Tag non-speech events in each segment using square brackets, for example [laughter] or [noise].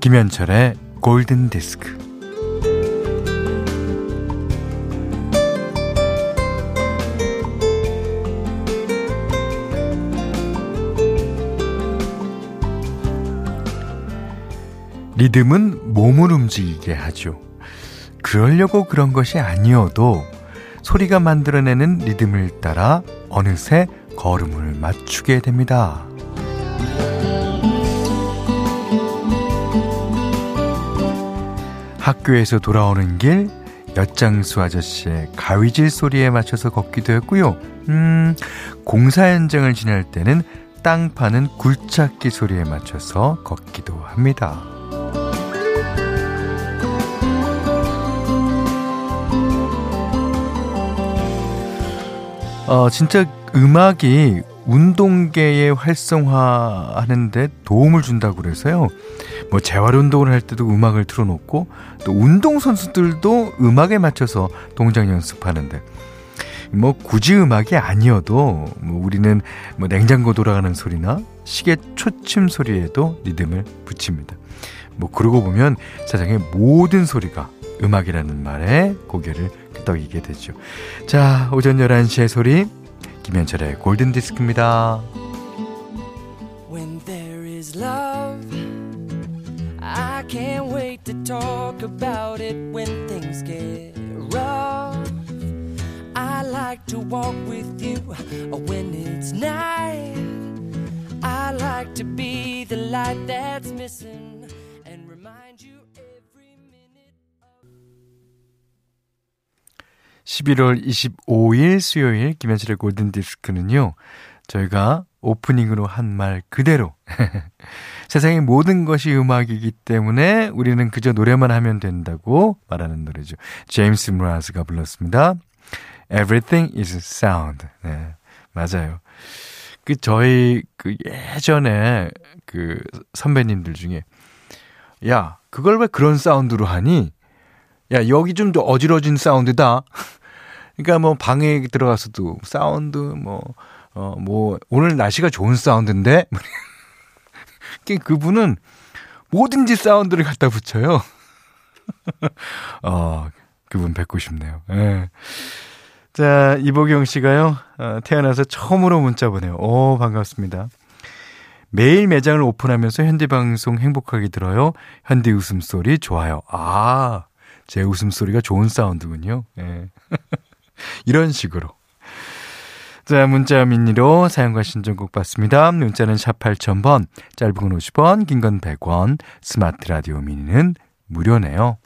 김현철의 골든 디스크. 리듬은 몸을 움직이게 하죠. 그러려고 그런 것이 아니어도 소리가 만들어내는 리듬을 따라 어느새 걸음을 맞추게 됩니다. 학교에서 돌아오는 길 엿장수 아저씨의 가위질 소리에 맞춰서 걷기도 했고요. 음, 공사 현장을 지날 때는 땅 파는 굴착기 소리에 맞춰서 걷기도 합니다. 어, 진짜 음악이 운동계의 활성화하는데 도움을 준다고 그래서요. 뭐 재활 운동을 할 때도 음악을 틀어놓고 또 운동 선수들도 음악에 맞춰서 동작 연습하는데 뭐 굳이 음악이 아니어도 뭐 우리는 뭐 냉장고 돌아가는 소리나 시계 초침 소리에도 리듬을 붙입니다. 뭐 그러고 보면 세상의 모든 소리가 음악이라는 말에 고개를 끄덕이게 되죠. 자, 오전 11시의 소리 김현철의 골든 디스크입니다. When there is love I can't wait to talk about it when things get rough I like to walk with you when it's night I like to be the light that's missing 11월 25일 수요일 김현철의 골든디스크는요. 저희가 오프닝으로 한 말 그대로 [laughs] 세상의 모든 것이 음악이기 때문에 우리는 그저 노래만 하면 된다고 말하는 노래죠. 제임스 무라스가 불렀습니다. Everything is sound. 네, 맞아요. 그 저희 그 예전에 그 선배님들 중에 야 그걸 왜 그런 사운드로 하니? 야 여기 좀 어지러진 사운드다. 그러니까 뭐 방에 들어가서도 사운드 뭐 어, 뭐, 오늘 날씨가 좋은 사운드인데? [laughs] 그분은 뭐든지 사운드를 갖다 붙여요. [laughs] 어, 그분 뵙고 싶네요. 예. 자, 이보경 씨가요, 어, 태어나서 처음으로 문자 보내요. 오, 반갑습니다. 매일 매장을 오픈하면서 현대방송 행복하게 들어요. 현대 웃음소리 좋아요. 아, 제 웃음소리가 좋은 사운드군요. 예. [laughs] 이런 식으로. 자, 문자 미니로 사용과 신청곡 받습니다. 문자는 샵 8000번, 짧은 건 50원, 긴 건 100원, 스마트 라디오 미니는 무료네요.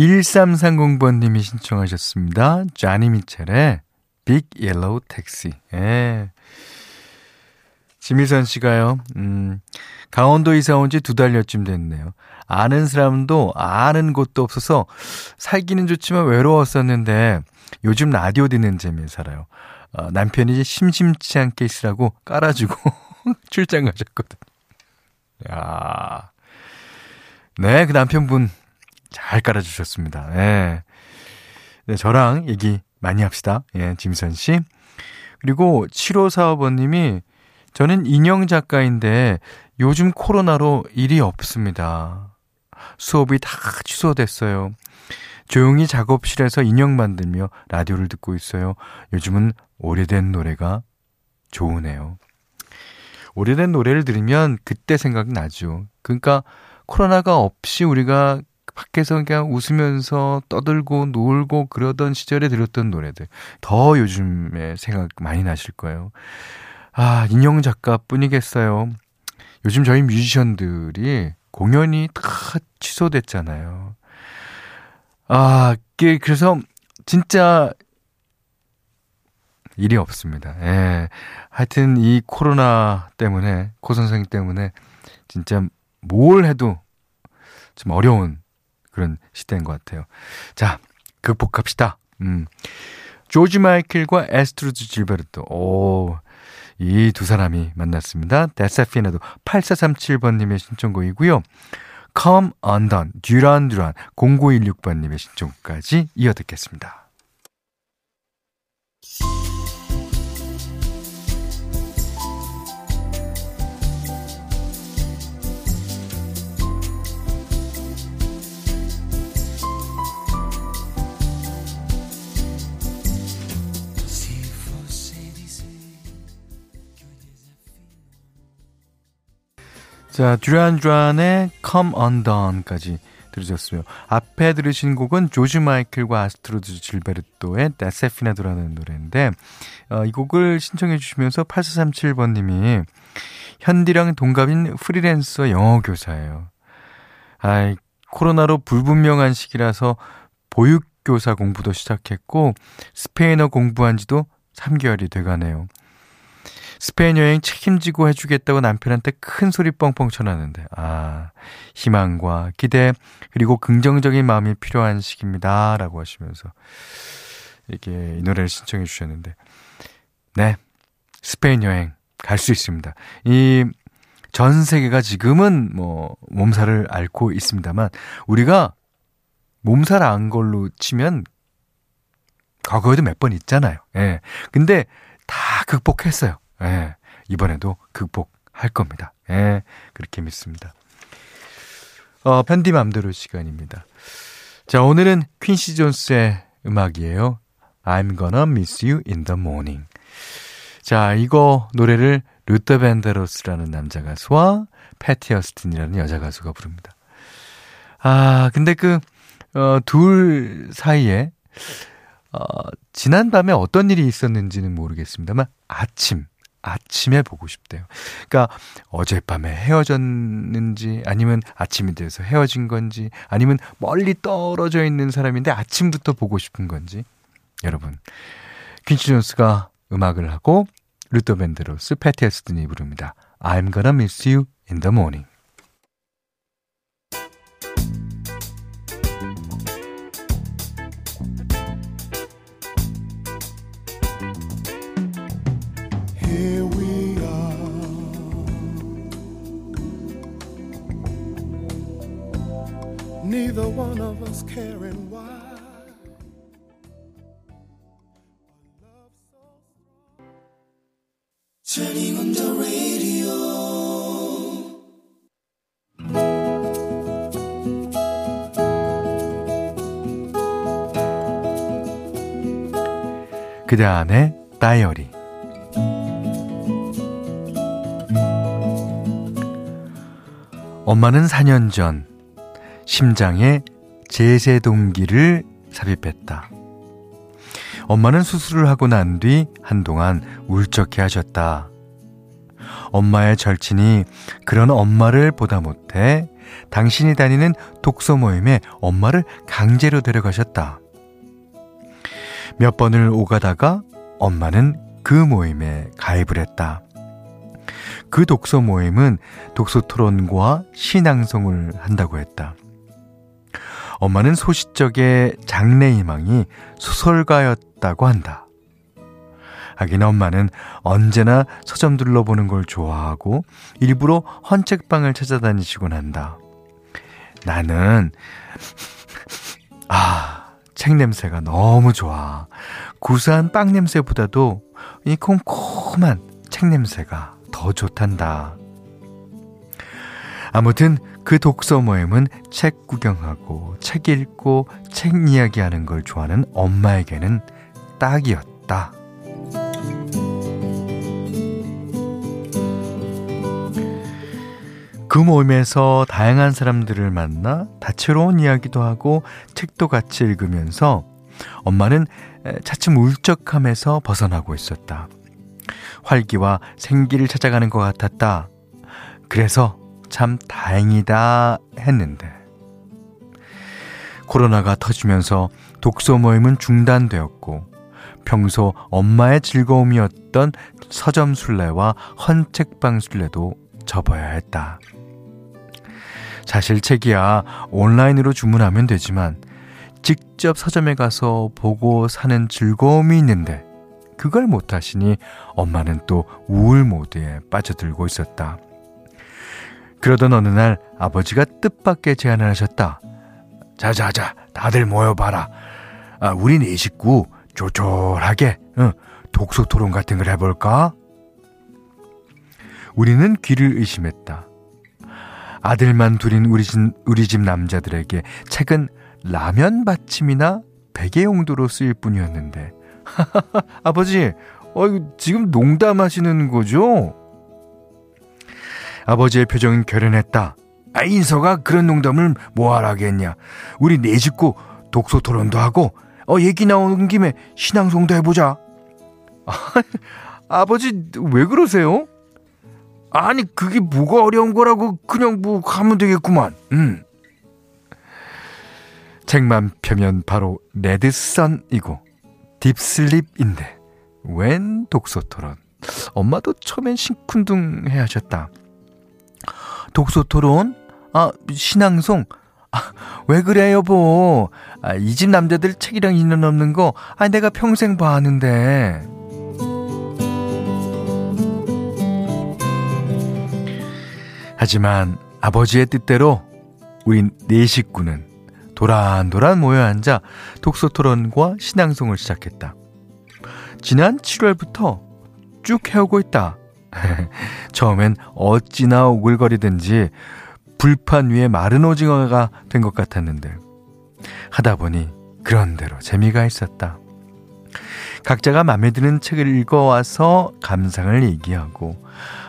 1330번님이 신청하셨습니다. Joni Mitchell의 Big Yellow Taxi. 예. 지미선 씨가요, 음, 강원도 이사 온 지 두 달여쯤 됐네요. 아는 사람도 아는 곳도 없어서 살기는 좋지만 외로웠었는데 요즘 라디오 듣는 재미에 살아요. 어, 남편이 심심치 않게 있으라고 깔아주고 [laughs] 출장 가셨거든. 야 네, 그 남편분 잘 깔아주셨습니다. 예. 네, 저랑 얘기 많이 합시다. 예, 짐선 씨. 그리고 7545번님이 저는 인형 작가인데 요즘 코로나로 일이 없습니다. 수업이 다 취소됐어요. 조용히 작업실에서 인형 만들며 라디오를 듣고 있어요. 요즘은 오래된 노래가 좋으네요. 오래된 노래를 들으면 그때 생각나죠. 그러니까 코로나가 없이 우리가 밖에서 그냥 웃으면서 떠들고 놀고 그러던 시절에 들었던 노래들. 더 요즘에 생각 많이 나실 거예요. 아, 인형 작가 뿐이겠어요. 요즘 저희 뮤지션들이 공연이 다 취소됐잖아요. 아, 그래서 진짜 일이 없습니다. 예. 하여튼 이 코로나 때문에, 코 선생 때문에 진짜 뭘 해도 좀 어려운 그런 시대인 것 같아요. 자, 극복합시다. 음. 조지 마이클과 아스트루드 질베르토. 오, 이 두 사람이 만났습니다. Desafinado 8437번님의 신청곡이고요. Come Undone, 듀란 듀란 0916번님의 신청까지 이어 듣겠습니다. 자, 듀란 듀란의 Come Undone까지 들으셨어요. 앞에 들으신 곡은 조지 마이클과 아스트루드 질베르토의 Desafinado라는 노래인데 어, 이 곡을 신청해 주시면서 8437번님이 현디랑 동갑인 프리랜서 영어 교사예요. 아이 코로나로 불분명한 시기라서 보육교사 공부도 시작했고 스페인어 공부한 지도 3개월이 돼가네요. 스페인 여행 책임지고 해주겠다고 남편한테 큰 소리 뻥뻥 쳐놨는데, 아, 희망과 기대, 그리고 긍정적인 마음이 필요한 시기입니다. 라고 하시면서, 이렇게 이 노래를 신청해 주셨는데, 네. 스페인 여행 갈 수 있습니다. 이 전 세계가 지금은 뭐, 몸살을 앓고 있습니다만, 우리가 몸살 안 걸로 치면, 과거에도 몇 번 있잖아요. 예. 근데 다 극복했어요. 예, 이번에도 극복할 겁니다. 예, 그렇게 믿습니다. 어, 현디 맘대로 시간입니다. 자, 오늘은 퀸시 존스의 음악이에요. I'm gonna miss you in the morning. 자, 이거 노래를 루터 밴드로스라는 남자 가수와 패티 어스틴이라는 여자 가수가 부릅니다. 아, 근데 그, 어, 둘 사이에, 어, 지난밤에 어떤 일이 있었는지는 모르겠습니다만, 아침, 아침에 보고 싶대요. 그러니까 어젯밤에 헤어졌는지 아니면 아침이 돼서 헤어진 건지 아니면 멀리 떨어져 있는 사람인데 아침부터 보고 싶은 건지 여러분 퀸시 존스가 음악을 하고 루터 밴드로스 패티 어스틴이 부릅니다. I'm gonna miss you in the morning. 그대 안의 다이어리 엄마는 4년 전 심장에 제세동기를 삽입했다. 엄마는 수술을 하고 난 뒤 한동안 울적해 하셨다. 엄마의 절친이 그런 엄마를 보다 못해 당신이 다니는 독서 모임에 엄마를 강제로 데려가셨다. 몇 번을 오가다가 엄마는 그 모임에 가입을 했다. 그 독서 모임은 독서 토론과 신앙송을 한다고 했다. 엄마는 소시적의 장래 희망이 소설가였다고 한다. 하긴 엄마는 언제나 서점 둘러보는 걸 좋아하고 일부러 헌책방을 찾아다니시곤 한다. 나는 [laughs] 아, 책 냄새가 너무 좋아. 구수한 빵 냄새보다도 이 콩콩한 책 냄새가 더 좋단다. 아무튼 그 독서 모임은 책 구경하고 책 읽고 책 이야기하는 걸 좋아하는 엄마에게는 딱이었다. 그 모임에서 다양한 사람들을 만나 다채로운 이야기도 하고 책도 같이 읽으면서 엄마는 차츰 울적함에서 벗어나고 있었다. 활기와 생기를 찾아가는 것 같았다. 그래서 참 다행이다 했는데 코로나가 터지면서 독서 모임은 중단되었고 평소 엄마의 즐거움이었던 서점 순례와 헌책방 순례도 접어야 했다. 사실 책이야 온라인으로 주문하면 되지만 직접 서점에 가서 보고 사는 즐거움이 있는데 그걸 못하시니 엄마는 또 우울 모드에 빠져들고 있었다. 그러던 어느 날 아버지가 뜻밖의 제안을 하셨다. 자자자, 다들 모여봐라. 아, 우리 네 식구 조촐하게 어, 독서 토론 같은 걸 해볼까? 우리는 귀를 의심했다. 아들만 둘인 우리 집, 우리 집 남자들에게 책은 라면 받침이나 베개 용도로 쓰일 뿐이었는데. [laughs] 아버지, 어, 지금 농담하시는 거죠? 아버지의 표정은 결연했다. 아, 인서가 그런 농담을 뭐하라겠냐. 우리 네 식구 독서 토론도 하고, 어, 얘기 나오는 김에 신앙송도 해보자. [laughs] 아, 버지 왜 그러세요? 아니, 그게 뭐가 어려운 거라고 그냥 뭐 하면 되겠구만. 음. 책만 펴면 바로 레드선이고 딥슬립인데 웬 독서 토론. 엄마도 처음엔 심쿵둥해 하셨다. 독서 토론? 아, 신앙송? 아, 왜 그래, 여보? 아, 이 집 남자들 책이랑 인연 없는 거, 아, 내가 평생 봐왔는데. 하지만 아버지의 뜻대로 우린 네 식구는 도란도란 모여 앉아 독서 토론과 신앙송을 시작했다. 지난 7월부터 쭉 해오고 있다. [laughs] 처음엔 어찌나 오글거리든지 불판 위에 마른 오징어가 된 것 같았는데 하다 보니 그런대로 재미가 있었다. 각자가 마음에 드는 책을 읽어와서 감상을 얘기하고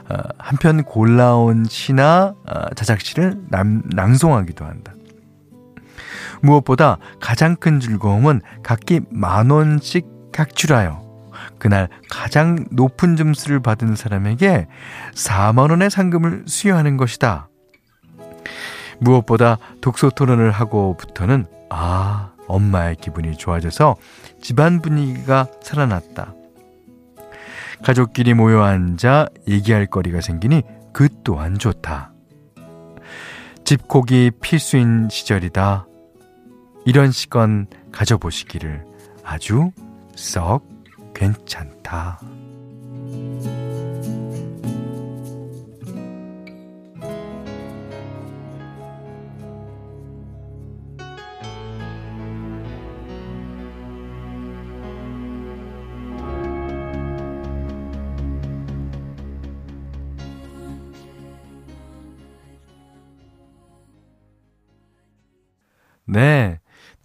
어, 한편 골라온 시나 어, 자작시를 남, 낭송하기도 한다. 무엇보다 가장 큰 즐거움은 각기 만 원씩 각출하여 그날 가장 높은 점수를 받은 사람에게 4만 원의 상금을 수여하는 것이다. 무엇보다 독서 토론을 하고부터는 아, 엄마의 기분이 좋아져서 집안 분위기가 살아났다. 가족끼리 모여 앉아 얘기할 거리가 생기니 그 또한 좋다. 집콕이 필수인 시절이다. 이런 시간 가져보시기를 아주 썩 괜찮다.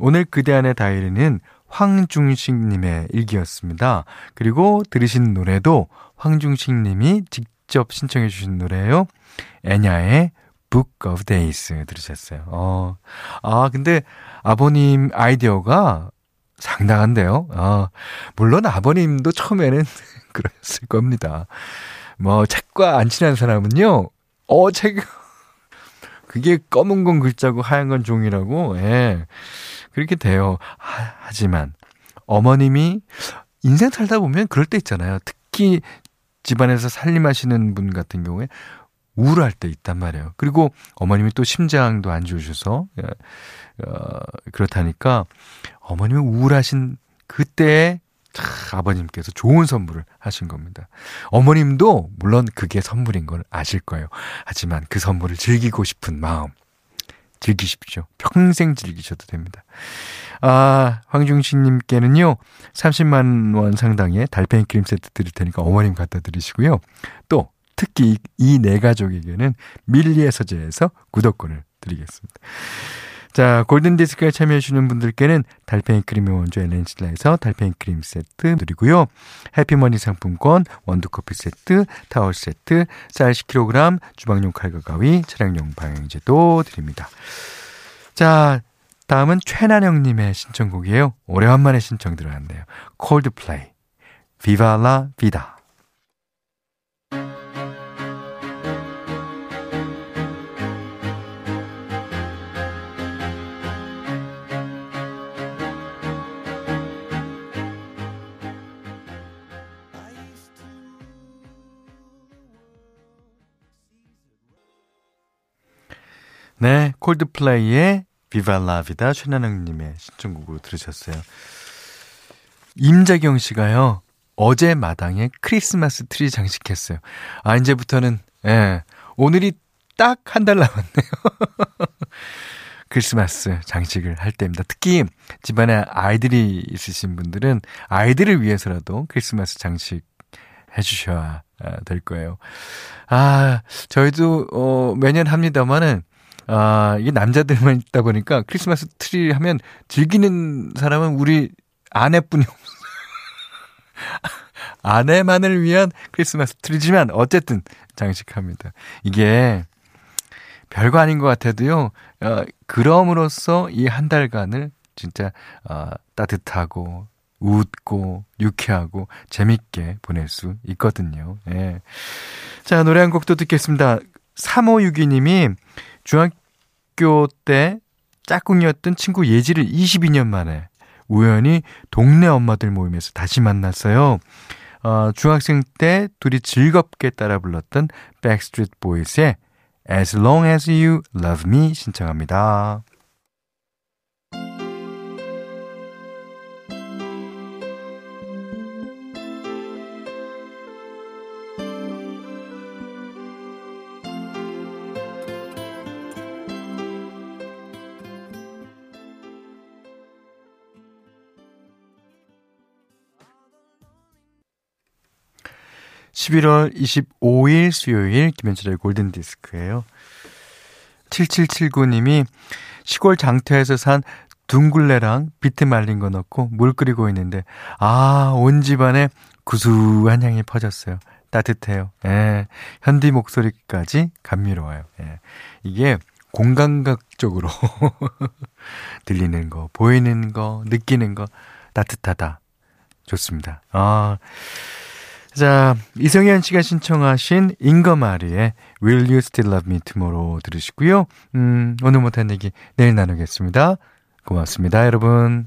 오늘 그대 안의 다이리는 황중식님의 일기였습니다. 그리고 들으신 노래도 황중식님이 직접 신청해 주신 노래예요. 애냐의 Book of Days 들으셨어요. 어, 아, 근데 아버님 아이디어가 상당한데요. 어, 물론 아버님도 처음에는 [laughs] 그랬을 겁니다. 뭐, 책과 안 친한 사람은요, 어, 책, 그게 검은 건 글자고 하얀 건 종이라고, 예. 그렇게 돼요. 하, 지만 어머님이 인생 살다 보면 그럴 때 있잖아요. 특히 집안에서 살림하시는 분 같은 경우에 우울할 때 있단 말이에요. 그리고 어머님이 또 심장도 안 좋으셔서, 예, 어, 그렇다니까 어머님이 우울하신 그때에 아버님께서 좋은 선물을 하신 겁니다. 어머님도 물론 그게 선물인 걸 아실 거예요. 하지만 그 선물을 즐기고 싶은 마음 즐기십시오. 평생 즐기셔도 됩니다. 아, 황중신님께는요, 30만 원 상당의 달팽이 크림 세트 드릴 테니까 어머님 갖다 드리시고요. 또, 특히 이 네 가족에게는 밀리의 서재에서 구독권을 드리겠습니다. 자, 골든디스크에 참여해주시는 분들께는 달팽이 크림의 원조 엘렌실라에서 달팽이 크림 세트 드리고요. 해피머니 상품권, 원두커피 세트, 타월 세트, 쌀 10kg, 주방용 칼과 가위, 차량용 방향제도 드립니다. 자, 다음은 최난영님의 신청곡이에요. 오래간만에 신청 들어왔네요. 콜드플레이, 비발라 비다. 네, 콜드플레이의 Viva La Vida 최나영님의 신청곡으로 들으셨어요. 임자경 씨가요, 어제 마당에 크리스마스 트리 장식했어요. 아, 이제부터는, 예, 오늘이 딱 한 달 남았네요. [laughs] 크리스마스 장식을 할 때입니다. 특히 집안에 아이들이 있으신 분들은 아이들을 위해서라도 크리스마스 장식 해주셔야 아, 될 거예요. 아, 저희도, 어, 매년 합니다만은, 아, 이게 남자들만 있다 보니까 크리스마스 트리 하면 즐기는 사람은 우리 아내뿐이 없어요. [laughs] 아내만을 위한 크리스마스 트리지만 어쨌든 장식합니다. 이게 별거 아닌 것 같아도요, 어, 그럼으로써 이 한 달간을 진짜, 어, 따뜻하고, 웃고, 유쾌하고, 재밌게 보낼 수 있거든요. 예. 자, 노래 한 곡도 듣겠습니다. 3562님이 중학교 때 짝꿍이었던 친구 예지를 22년 만에 우연히 동네 엄마들 모임에서 다시 만났어요. 어, 중학생 때 둘이 즐겁게 따라 불렀던 Backstreet Boys의 As Long As You Love Me 신청합니다. 11월 25일 수요일 김현철의 골든 디스크예요. 7779님이 시골 장터에서 산 둥글레랑 비트 말린 거 넣고 물 끓이고 있는데 아, 온 집안에 구수한 향이 퍼졌어요. 따뜻해요. 예. 현디 목소리까지 감미로워요. 예. 이게 공감각적으로 [laughs] 들리는 거, 보이는 거, 느끼는 거 따뜻하다. 좋습니다. 아. 자, 이성현 씨가 신청하신 잉거마리의 Will You Still Love Me Tomorrow 들으시고요. 음, 오늘 못한 얘기 내일 나누겠습니다. 고맙습니다, 여러분.